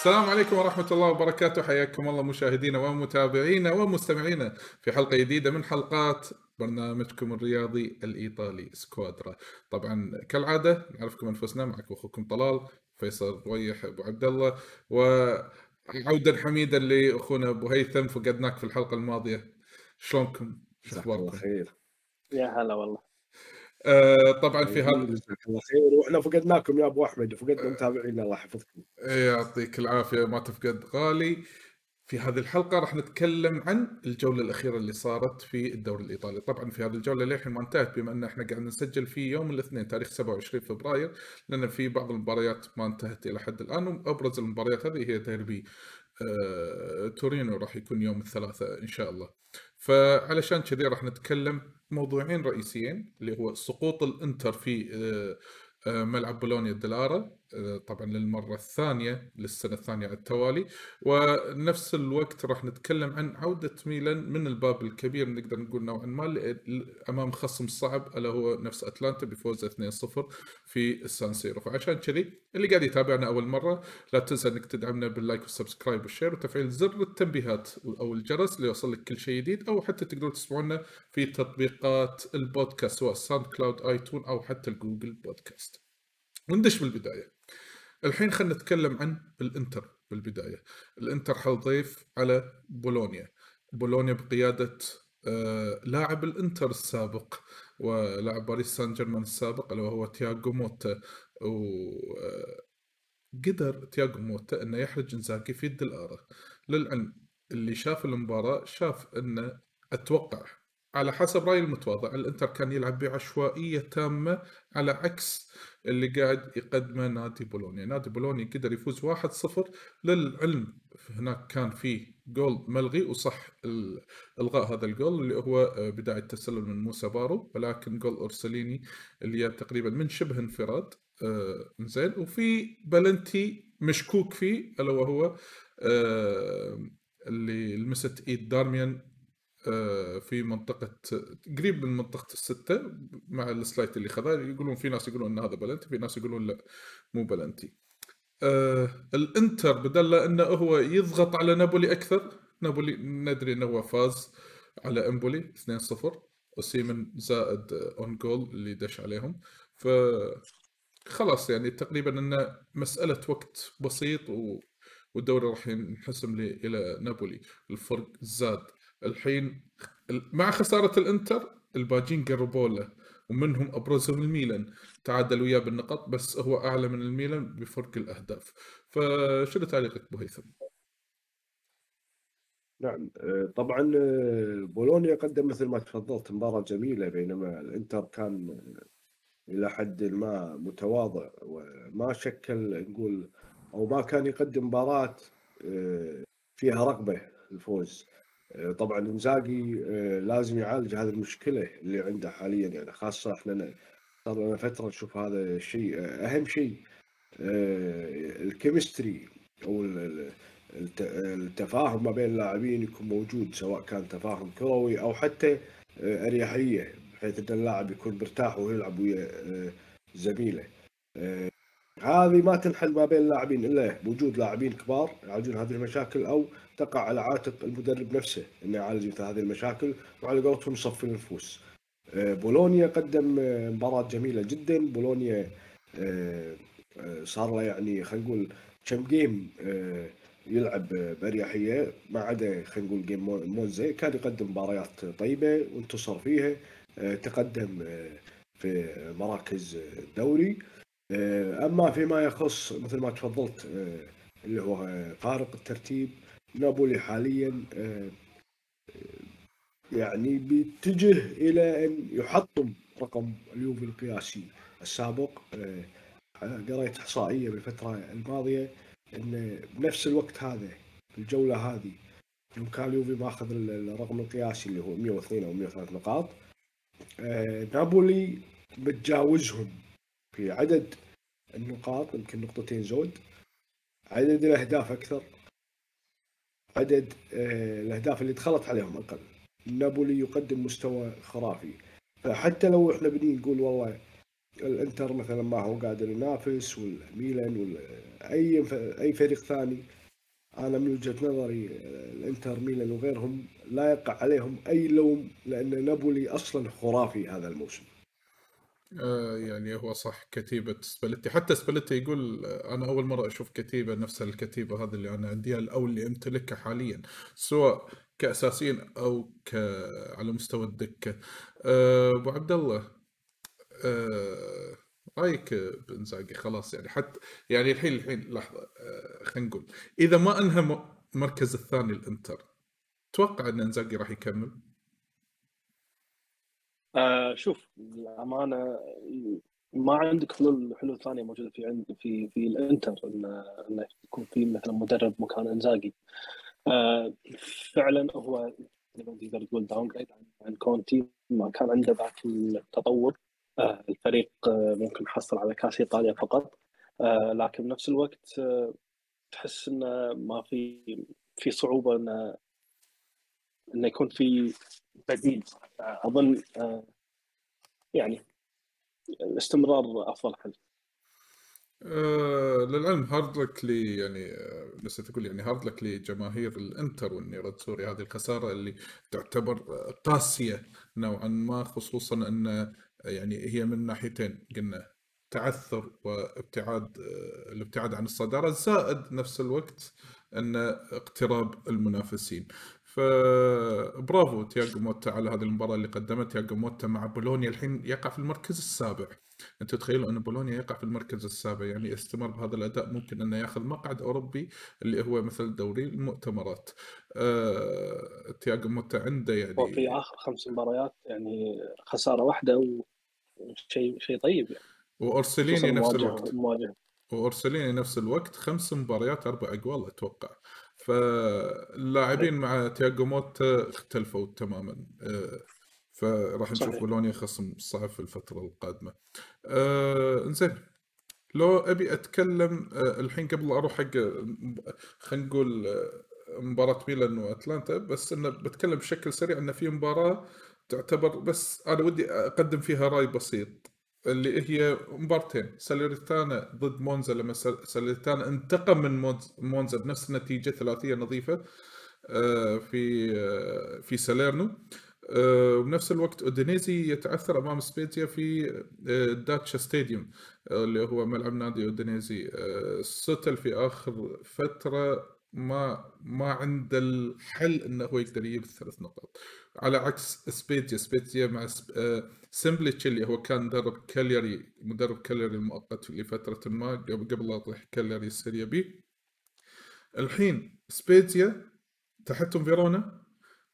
السلام عليكم ورحمة الله وبركاته. حياكم الله مشاهدينا ومتابعينا ومستمعينا في حلقة جديدة من حلقات برنامجكم الرياضي الإيطالي سكوادرا. طبعا كالعادة نعرفكم أنفسنا معكم أخوكم طلال فيصل رويح أبو عبد الله وعودا حميدا لأخونا أبو هيثم فقدناك في الحلقة الماضية. شلونكم؟ شو أخباركم؟ يا هلا والله. آه طبعا في هذا جزاك الله خير. وإحنا فقدناكم يا أبو أحمد وفقدنا متابعينا الله يحفظكم يعطيك العافية ما تفقد غالي. في هذه الحلقة راح نتكلم عن الجولة الأخيرة اللي صارت في الدوري الإيطالي. طبعا في هذه الجولة للحين ما انتهت بما أن إحنا قاعد نسجل في يوم الاثنين تاريخ 27 فبراير لأن في بعض المباريات ما انتهت إلى حد الآن وأبرز المباريات هذه هي ديربي آه، تورينو راح يكون يوم الثلاثاء إن شاء الله. فعلشان كذي راح نتكلم موضوعين رئيسيين اللي هو سقوط الإنتر في آه، آه، ملعب بولونيا آه، طبعا للمرة الثانية للسنة الثانية على التوالي. ونفس الوقت راح نتكلم عن عودة ميلان من الباب الكبير نقدر نقول نوعا ما أمام خصم صعب ألا هو نفس أتلانتا بفوز 2-0 في السان سيرو. فعشان كذي اللي قاعد يتابعنا أول مرة لا تنسى أنك تدعمنا بال like وال subscribe وال share وتفعيل زر التنبيهات أو الجرس ليوصل لك كل شيء جديد أو حتى تقدروا تسمعونا في تطبيقات البودكاست سواء SoundCloud iTunes أو حتى ال Google Podcast. وندش بالبداية. الحين خلينا نتكلم عن الإنتر بالبداية. الإنتر حل ضيف على بولونيا. بولونيا بقيادة آه، لاعب الإنتر السابق ولاعب باريس سان جيرمان السابق اللي هو تياغو موتا. وقدر تياغو موتا إنه يحرج انزاكي في الدل آرا. للعلم اللي شاف المباراة شاف إنه أتوقع على حسب رأيي المتواضع. الإنتر كان يلعب بعشوائية تامة على عكس اللي قاعد يقدمه نادي بولونيا. نادي بولونيا قدر يفوز 1-0 للعلم هناك كان في جول ملغي وصح ال- إلغاء هذا الجول اللي هو آه، بداية تسلل من موسى بارو. ولكن جول أورسليني اللي تقريبا من شبه انفراد آه، زين. وفي بلنتي مشكوك فيه ألا وهو آه، اللي لمست إيد دارميان في منطقة قريب من منطقة الستة مع السلايد اللي خذاه يقولون في ناس يقولون إن هذا بلنتي في ناس يقولون لا مو بلنتي. آه الإنتر بدل إنه هو يضغط على نابولي أكثر نابولي ندري إنه هو فاز على إمبولي 2-0 أوسيمن زائد own goal اللي دش عليهم. ف خلاص يعني تقريبا انه مسألة وقت بسيط و... والدوري راح ينحسم لي إلى نابولي. الفرق زاد الحين مع خسارة الانتر الباجين قربوا له ومنهم ابرزهم الميلان. تعادل وياه بالنقاط بس هو أعلى من الميلان بفرق الأهداف. فشنو تعليقك أبو هيثم؟ نعم آه، طبعا آه، بولونيا قدم مثل ما تفضلت مباراة جميلة بينما الإنتر كان آه، إلى حد ما متواضع وما شكل نقول أو ما كان يقدم مباراة فيها رغبة الفوز. طبعا إنزاجي آه، لازم يعالج هذه المشكلة اللي عنده حاليا يعني خاصة إحنا صار لنا فترة نشوف هذا الشيء آه، أهم شيء آه، ال chemistry أو ال- ال- الت- التفاهم ما بين اللاعبين يكون موجود سواء كان تفاهم كروي أو حتى أريحية بحيث إن اللاعب يكون مرتاح وهو يلعب ويا زميله. هذه ما تنحل ما بين اللاعبين إلا بوجود لاعبين كبار يعالجون هذه المشاكل أو تقع على عاتق المدرب نفسه إنه يعالج مثل هذه المشاكل وعلى قولتهم يصفي النفوس. آه، بولونيا قدم آه، مباراة جميلة جدا، بولونيا آه، صار له يعني خلينا نقول كم جيم يلعب بأريحية. ما عدا خلينا نقول جيم مو- مونزا كان يقدم مباريات طيبة وانتصر فيها. تقدم في مراكز الدوري أما فيما يخص مثل ما تفضلت آه، اللي هو آه، فارق الترتيب نابولي حاليا آه، يعني بيتجه إلى أن يحطم رقم اليوفي القياسي السابق. آه، قريت إحصائية بالفترة الماضية إن بنفس الوقت هذا في الجولة هذه يوم كان اليوفي ماخذ ال- الرقم القياسي اللي هو 102 أو 103 نقاط آه، نابولي متجاوزهم في عدد النقاط يمكن نقطتين زود. عدد الأهداف أكثر. عدد آه، الأهداف اللي دخلت عليهم أقل. نابولي يقدم مستوى خرافي. فحتى لو إحنا بني نقول والله الإنتر مثلا ما هو قادر ينافس والميلان ولا أي أي فريق ثاني أنا من وجهة نظري الإنتر ميلان وغيرهم لا يقع عليهم أي لوم لأن نابولي أصلا خرافي هذا الموسم. آه يعني هو صح كتيبة سباليتي. حتى سباليتي يقول أنا أول مرة أشوف كتيبة نفس الكتيبة هذه اللي أنا عندي أو اللي أمتلكها حاليا سواء كأساسيين أو ك... على مستوى الدكة. آه، أبو عبد الله آه، رأيك بنزاجي خلاص يعني حتى يعني الحين الحين لحظة آه، خلينا نقول إذا ما أنهى المركز الثاني الإنتر توقع أن انزاجي راح يكمل؟ آه شوف الأمانة ما عندك حلول حلول ثانية موجودة في عند في في الإنتر انه يكون في مثلا مدرب مكان إنزاجي. آه فعلا هو تقدر تقول downgrade عن كونتي ما كان عنده ذاك التطور. آه الفريق ممكن حصل على كأس إيطاليا فقط. لكن بنفس الوقت تحس إنه ما في في صعوبة إنه إنه يكون في بديل. أظن آه، يعني الاستمرار أفضل حل. أه للعلم hard luck لي يعني آه، نسيت أقول يعني hard luck لجماهير الإنتر والنيرازوري هذه الخسارة اللي تعتبر قاسية نوعا ما خصوصا أن يعني هي من ناحيتين. قلنا تعثر وابتعاد آه، الابتعاد عن الصدارة. زائد نفس الوقت أن اقتراب المنافسين. فبرافو تياجو موتا على هذه المباراة اللي قدمها. تياجو موتا مع بولونيا الحين يقع في المركز السابع. أنتم تخيلوا أن بولونيا يقع في المركز السابع يعني استمر بهذا الأداء. ممكن أنه يأخذ مقعد أوروبي اللي هو مثل دوري المؤتمرات. آه... تياجو موتا عنده يعني وفي آخر خمس مباريات يعني خسارة واحدة وشيء شيء طيب يعني. وارسليني نفس الوقت. وارسليني نفس الوقت خمس مباريات أربع أجوال أتوقع. فاللاعبين مع تياجو موتا اختلفوا تماما. آه، فراح نشوف بولونيا خصم صعب في الفترة القادمة. آه زين لو أبي أتكلم آه الحين قبل أروح حق خلينا نقول مباراة ميلان وأتلانتا بس انه بتكلم بشكل سريع انه في مباراة تعتبر بس أنا ودي أقدم فيها رأي بسيط. اللي هي مبارتين. ساليرتانا ضد مونزا لما ساليرتانا انتقم من مونزا بنفس النتيجة ثلاثية نظيفة آه، في آه، في ساليرنو. وبنفس آه، الوقت أودينيزي يتعثر أمام سبيتيا في داتشا stadium اللي هو ملعب نادي أودينيزي. still في آخر فترة ما ما عنده الحل إنه هو يقدر يجيب الثلاث نقاط. على عكس سبيتسيا سبيتسيا مع سمبليتشي اللي هو كان مدرب كالياري مدرب كالياري المؤقت لفترة ما قبل لا يطيح كالياري السيريا بي الحين سبيتسيا تحتهم فيرونا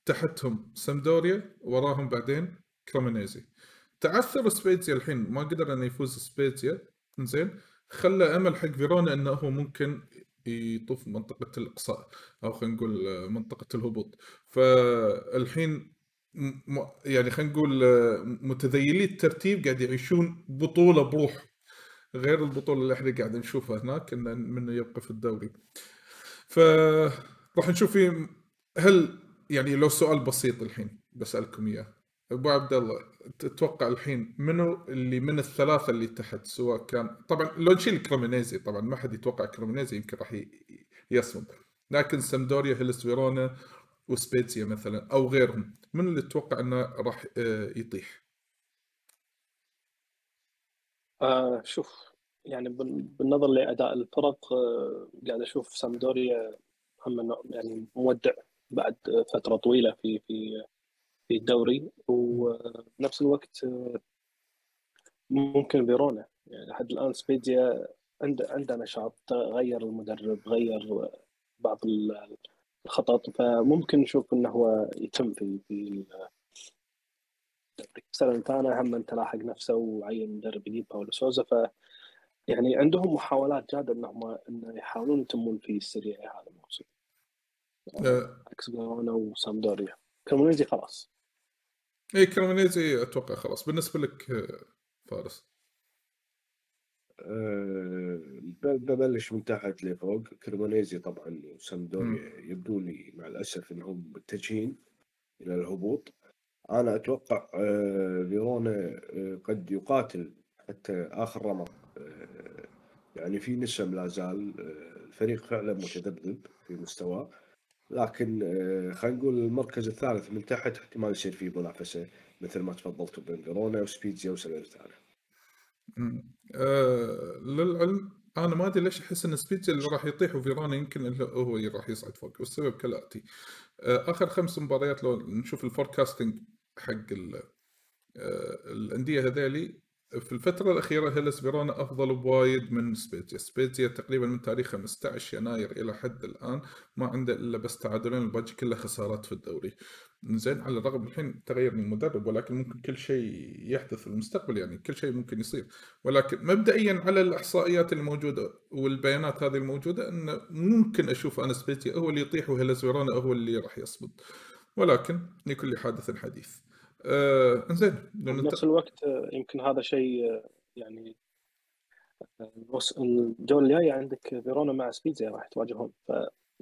تحتهم سمدوريا وراهم بعدين كرومينيزي تعثر سبيتيا الحين ما قدر إنه يفوز سبيتيا زين خلى أمل حق فيرونا إنه هو ممكن يطوف منطقة الإقصاء أو خلينا نقول منطقة الهبوط. فالحين يعني خلينا نقول متذيلي الترتيب قاعد يعيشون بطولة بروح غير البطولة اللي إحنا قاعد نشوفها هناك انه منه يبقى في الدوري. فراح نشوف في هل يعني لو سؤال بسيط الحين بسألكم إياه. أبو عبد الله تتوقع الحين منو اللي من الثلاثة اللي تحت سواء كان طبعا لو نشيل كريمونيزي طبعا ما حد يتوقع كريمونيزي يمكن راح يصمد لكن سامدوريا هيلاس فيرونا وسبيتسيا مثلا أو غيرهم من اللي تتوقع إنه راح آه، يطيح؟ آه شوف يعني بالنظر لأداء الفرق آه قاعد أشوف سامدوريا هم يعني مودع بعد فترة طويلة في في في الدوري وبنفس الوقت ممكن فيرونا يعني لحد الآن سبيديا عنده عنده نشاط غير المدرب غير بعض الخطط. فممكن نشوف إنه هو يتم في في سالنتانا هم تلاحق نفسه وعين مدرب جديد باولو سوزا. ف يعني عندهم محاولات جادة انهم انه يحاولون يتمون في السريع هذا الموسم. أه. عكس فيرونا وسامدوريا. كرمونيزي خلاص. اي كرمونيزي أتوقع خلاص. بالنسبة لك فارس. أه ببلش من تحت لفوق. كرمونيزي طبعا وسامدوريا يبدو لي مع الأسف انهم متجهين إلى الهبوط. أنا أتوقع أه فيرونا أه قد يقاتل حتى آخر رمق آه، يعني في نسم لا زال آه، الفريق فعلا متذبذب في مستواه. لكن آه، خلينا نقول المركز الثالث من تحت احتمال يصير فيه منافسة مثل ما تفضلتوا بين فيرونا وسبيتزيا وسالرتانا. آه للعلم أنا ما أدري ليش أحس إن سبيتزيا اللي راح يطيح وفيرونا يمكن هو اللي راح يصعد فوق والسبب كالآتي آه آخر خمس مباريات لو نشوف الفوركاستنج حق آه الأندية هذيلي في الفترة الأخيرة هيلس فيرونا أفضل بوايد من سبيتزيا، سبيتزيا تقريبا من تاريخ 15 يناير إلى حد الآن ما عنده إلا بس تعادلين الباقي كله خسارات في الدوري. زين على الرغم الحين تغير المدرب ولكن ممكن كل شيء يحدث في المستقبل يعني كل شيء ممكن يصير ولكن مبدئيا على الإحصائيات الموجودة والبيانات هذه الموجودة أنه ممكن أشوف أنا سبيتزيا هو اللي يطيح وهيلس فيرونا هو اللي راح يصمد. ولكن لكل حادث حديث. آه زين بنفس الوقت آه، يمكن هذا شيء آه، يعني الجوله الجايه عندك فيرونا مع سبيتزا راح تواجهون ف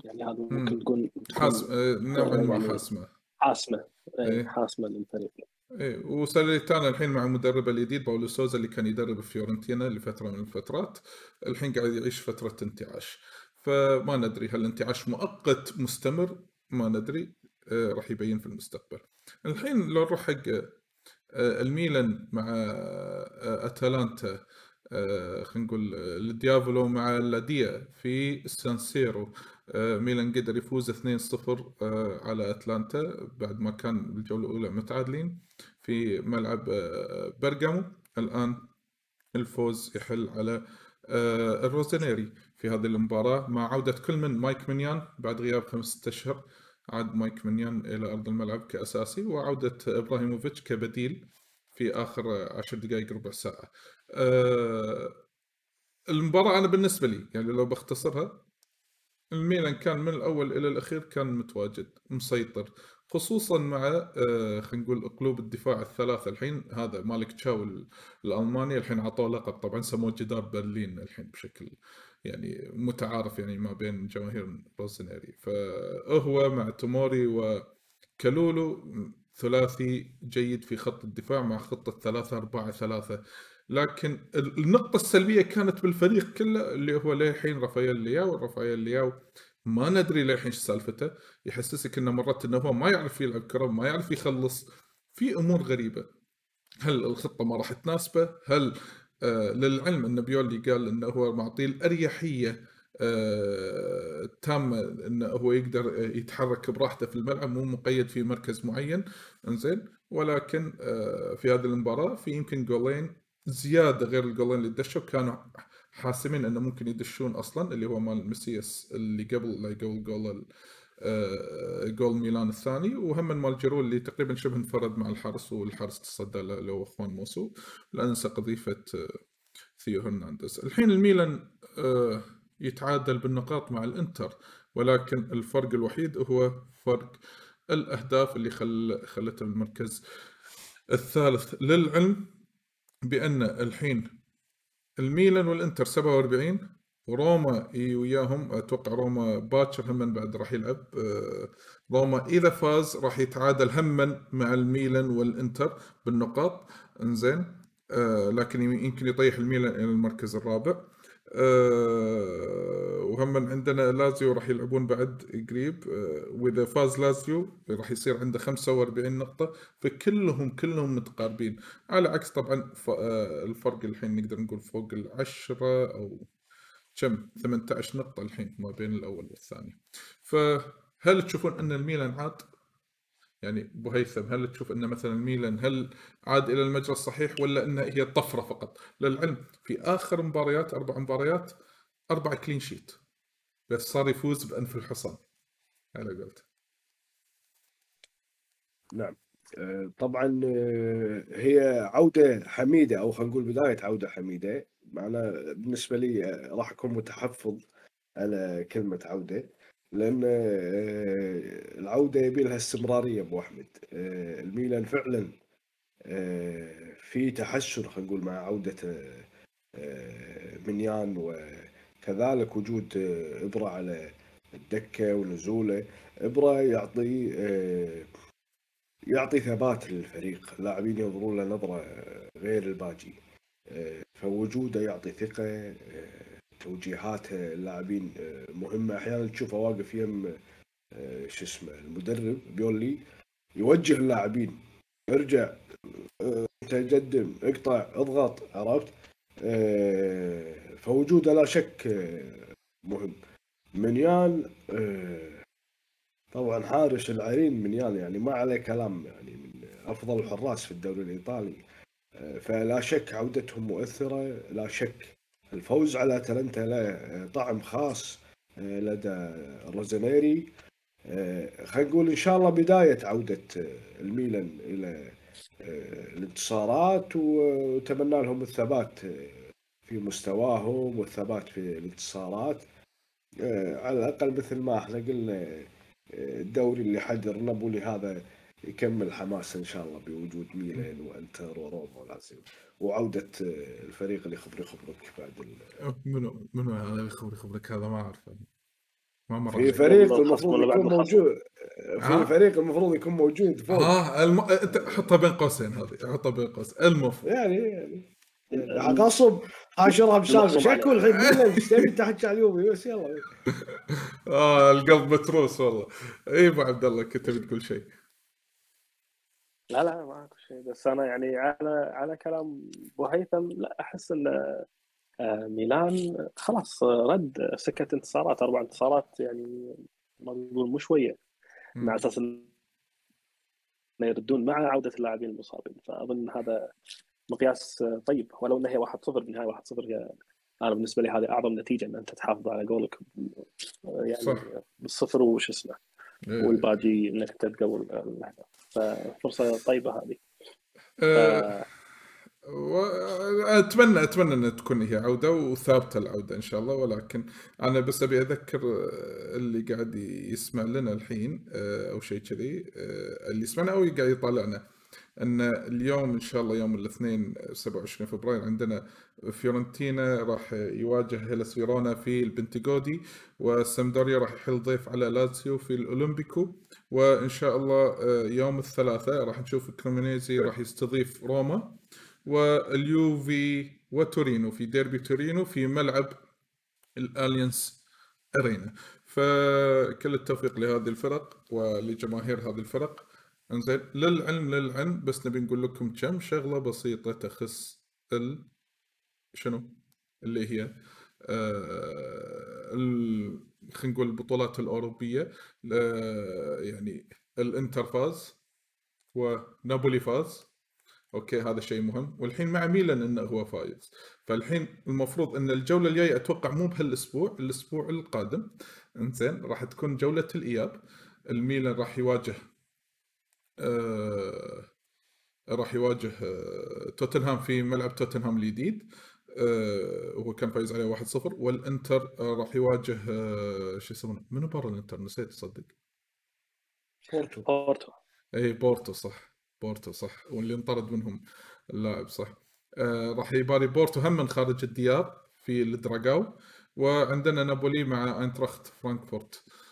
يعني هذا ممكن تكون حاسم نوعا ما يعني حاسمة. حاسمة. إيه. حاسمة للفريق. إيه وساليتانا الحين مع المدرب الجديد باولو سوزا اللي كان يدرب فيورنتينا لفترة من الفترات. الحين قاعد يعيش فترة انتعاش. فما ندري هل انتعاش مؤقت مستمر ما ندري. راح يبين في المستقبل. الحين لو نروح حق آه، الميلان مع آه، أتلانتا آه، خلينا نقول الديافولو مع لا ديا في سان سيرو ميلان قدر يفوز 2-0 على أتلانتا بعد ما كان بالجولة الأولى متعادلين في ملعب برغامو الآن الفوز يحل على الروزنيري في هذه المباراة مع عودة كل من مايك منيان بعد غياب خمسة اشهر عاد مايك منيان إلى أرض الملعب كأساسي وعودة إبراهيموفيتش كبديل في آخر عشر دقائق ربع ساعة. أه المباراة أنا بالنسبة لي يعني لو بختصرها الميلان كان من الأول إلى الأخير كان متواجد مسيطر خصوصا مع أه خلينا نقول قلوب الدفاع الثلاثة الحين هذا مالك تشاو الألماني الحين عطوه لقب طبعا سموه جدار برلين الحين بشكل يعني متعارف يعني ما بين جماهير روسونيري فهو مع توموري وكالولو ثلاثي جيد في خط الدفاع مع خطة ثلاثة أربعة ثلاثة. لكن النقطة السلبية كانت بالفريق كله اللي هو للحين رافائيل لياو. رافائيل لياو ما ندري للحين إيش سالفته. يحسسك إنه مرات إنه هو ما يعرف يلعب كرة ما يعرف يخلص. في أمور غريبة. هل الخطة ما راح تناسبه؟ هل للعلم إن بيولي قال انه هو معطيه الأريحية آه، تامه انه هو يقدر يتحرك براحته في الملعب مو مقيد في مركز معين إنزين؟ ولكن آه، في هذه المباراة في يمكن جولين زيادة غير الجولين اللي دشوا كانوا حاسمين إنه ممكن يدشون أصلا اللي هو مال ميسياس اللي قبل قبل جول آه، جول ميلان الثاني وهم مال جيرو اللي تقريبا شبه انفرد مع الحارس والحارس تصدى له خوان موسو. لا ننسى قذيفة آه، ثيو هرنانديز. الحين الميلان آه، يتعادل بالنقاط مع الإنتر ولكن الفرق الوحيد هو فرق الأهداف اللي خل خلته المركز الثالث للعلم بأن الحين الميلان والإنتر 47 وروما وياهم. أتوقع روما باكر هم بعد راح يلعب. آه، روما إذا فاز راح يتعادل هم مع الميلان والإنتر بالنقاط. إنزين. آه، لكن يمكن يطيح الميلان إلى المركز الرابع. آه، وهم عندنا لازيو راح يلعبون بعد قريب. وإذا فاز لازيو راح يصير عنده 45 نقطة. فكلهم كلهم متقاربين. على عكس طبعا الفرق الحين نقدر نقول فوق العشرة أو كم؟ 18 نقطة الحين ما بين الأول والثاني. فهل تشوفون أن الميلان عاد؟ يعني أبو هيثم هل تشوف أن مثلا الميلان هل عاد إلى المجرى الصحيح ولا انها هي طفرة فقط؟ للعلم في آخر مباريات أربع مباريات أربع كلين شيت بس صار يفوز بأنف الحصان. على قلت نعم. آه، طبعا آه، هي عودة حميدة أو خلينا نقول بداية عودة حميدة. معنا بالنسبة لي آه، راح أكون متحفظ على كلمة عودة لأن آه، العودة يبي لها استمرارية أبو أحمد. آه، الميلان فعلا في تحسن خلينا نقول مع عودة منيان وكذلك وجود إبرة على الدكة ونزوله. إبرة يعطي يعطي ثبات للفريق. اللاعبين ينظرون له نظرة غير الباجي. فوجوده يعطي ثقة آه، توجيهات اللاعبين آه، مهمة. أحيانا تشوفه واقف يم آه، شو اسمه المدرب بيولي يوجه اللاعبين ارجع آه، انت قدم اقطع اضغط عرفت؟ آه، فوجوده لا شك آه، مهم. منيان آه، طبعا حارس العرين منيان يعني ما عليه كلام يعني من أفضل الحراس في الدوري الإيطالي. آه، فلا شك عودتهم مؤثرة لا شك الفوز على أتلانتا له طعم خاص آه، لدى روزانيري آه، خلينا نقول إن شاء الله بداية عودة آه، الميلان إلى آه، الانتصارات وأتمنى لهم الثبات آه، في مستواهم والثبات في الانتصارات. آه، على الأقل مثل ما إحنا قلنا آه، الدوري اللي حضر نابولي هذا يكمل حماس إن شاء الله بوجود ميلان وإنتر وروما ولازم وعودة آه، الفريق اللي خبر يخبرك بعد ال- منو منو هذا اللي يخبر يخبرك؟ هذا ما أعرفه. ما مر في. فريق المفروض يكون؟ موجود؟ في فريق المفروض يكون موجود فوق. آه الم... حطها بين قوسين هذه. حطها بين قوسين. المفروض. يعني يعني غصب حاشرها المغصوب شكو. الحين ميلان إيش تبي؟ تحكي على اليومي بس يلا. آه القلب متروس والله. اي أبو عبد الله كنت بتقول شيء؟ لا لا ماكو شيء بس أنا يعني على على كلام أبو هيثم لا أحس إن آه، ميلان خلاص رد سكة انتصارات أربع انتصارات يعني ما نقول مو شوية. مع أساس إن يردون مع عودة اللاعبين المصابين فأظن هذا مقياس طيب ولو انها هي 1-0 بالنهاية 1-0 هي أنا بالنسبة لي هذه أعظم نتيجة إن أنت تحافظ على جولك آه، يعني صح. بالصفر وش اسمه إيه. والباقي إنك تتقبل الاهداف ففرصه طيبة هذه. ف- واتمنى أتمنى أن تكون هي عودة وثابتة العودة إن شاء الله ولكن أنا بس أبي أذكر اللي قاعد يسمع لنا الحين آه، أو شيء كذي آه، اللي يسمعنا أو قاعد يطالعنا. أن اليوم إن شاء الله يوم الاثنين 27 فبراير عندنا فيورنتينا راح يواجه هيلاس فيرونا في البنتيغودي والسمدوريا راح يحل ضيف على لاتسيو في الأولمبيكو وإن شاء الله آه، يوم الثلاثاء راح نشوف كريمونيزي راح يستضيف روما واليوفي وتورينو في ديربي تورينو في ملعب الأليانس أرينا. فكل التوفيق لهذه الفرق ولجماهير هذه الفرق. إنزين للعلم للعلم بس نبي نقول لكم كم شغلة بسيطة تخص ال شنو؟ اللي هي آه. خلينا نقول البطولات الأوروبية يعني الانتر فاز ونابولي فاز. okay هذا شيء مهم. والحين مع ميلان إنه هو فايز. فالحين المفروض إن الجولة الجاية أتوقع مو بهالأسبوع الأسبوع القادم. إنزين راح تكون جولة الإياب. الميلان راح يواجه راح يواجه آه توتنهام في ملعب توتنهام الجديد آه وهو كان فايز عليه 1-0 والإنتر آه راح يواجه آه شو يسمونه؟ منو برا الإنتر؟ نسيت تصدق. بورتو. بورتو. إي بورتو صح. بورتو صح. واللي انطرد منهم اللاعب صح. آه راح يباري بورتو هم من خارج الديار في الدراغاو وعندنا نابولي مع آينتراخت فرانكفورت. آه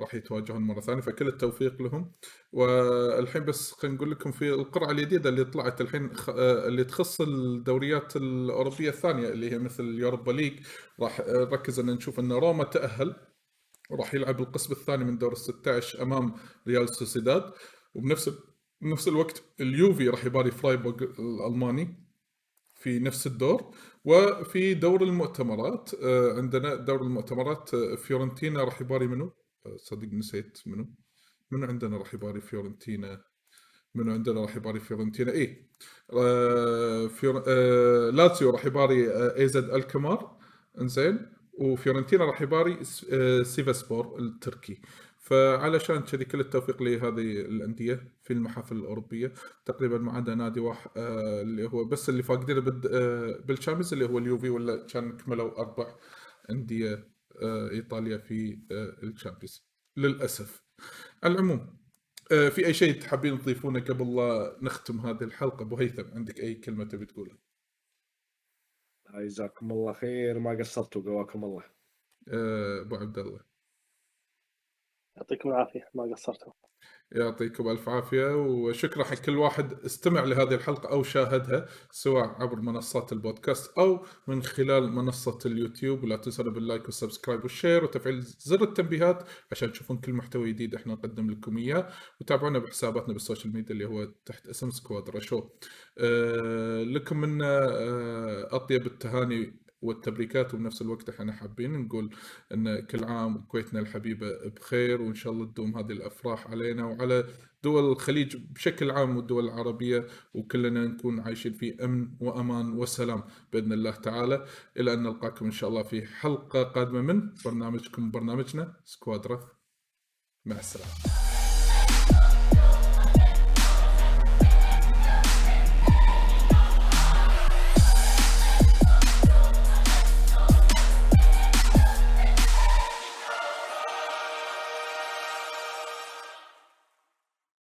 راح يتواجهون مرة ثانية فكل التوفيق لهم. والحين بس خلينا نقول لكم في القرعة الجديده اللي طلعت الحين. آه اللي تخص الدوريات الأوروبية الثانية اللي هي مثل اليوروبا league راح آه، نركز إن نشوف إن روما تأهل. وراح يلعب القسم الثاني من دور ال 16 أمام ريال سوسيداد. وبنفس بنفس الوقت اليوفي راح يباري فرايبورغ الألماني. في نفس الدور وفي دور المؤتمرات آه، عندنا دور المؤتمرات آه، فيورنتينا راح يباري منو؟ آه، صدق نسيت منو؟ منو عندنا راح يباري فيورنتينا؟ منو عندنا راح يباري فيورنتينا؟ اي فيور... لاتسيو راح يباري أي زد ألكمار إنزين وفيورنتينا راح يباري سيفاسسبور التركي فعلشان كذي كل التوفيق لهذه الأندية في المحافل الأوروبية. تقريبا ما عدا نادي واحد آه، اللي هو بس اللي فاقدين بالد- آه، بال Champions اللي هو اليوفي ولا كان كملوا أربع أندية آه، إيطاليا في آه، ال Champions. للأسف. على العموم آه، في أي شيء تحبين تضيفونه قبل لا نختم هذه الحلقة؟ أبو هيثم عندك أي كلمة تبي تقولها جزاكم الله خير. ما قصرتوا قواكم الله. أبو عبد الله. يعطيكم العافية ما قصرتوا يعطيكم ألف عافية وشكرا حق كل واحد استمع لهذه الحلقة أو شاهدها سواء عبر منصات البودكاست أو من خلال منصة اليوتيوب. ولا تنسوا بال like وال subscribe وال share وتفعيل زر التنبيهات عشان تشوفون كل محتوى جديد إحنا نقدم لكم إياه. وتابعونا بحساباتنا بال social media اللي هو تحت اسم سكوادرا شو أه لكم منا أه أطيب التهاني والتبريكات وبنفس الوقت إحنا حابين نقول إن كل عام كويتنا الحبيبة بخير وإن شاء الله تدوم هذه الأفراح علينا وعلى دول الخليج بشكل عام والدول العربية وكلنا نكون عايشين في أمن وأمان وسلام بإذن الله تعالى. إلى أن نلقاكم إن شاء الله في حلقة قادمة من برنامجكم برنامجنا سكوادرا مع السلامة.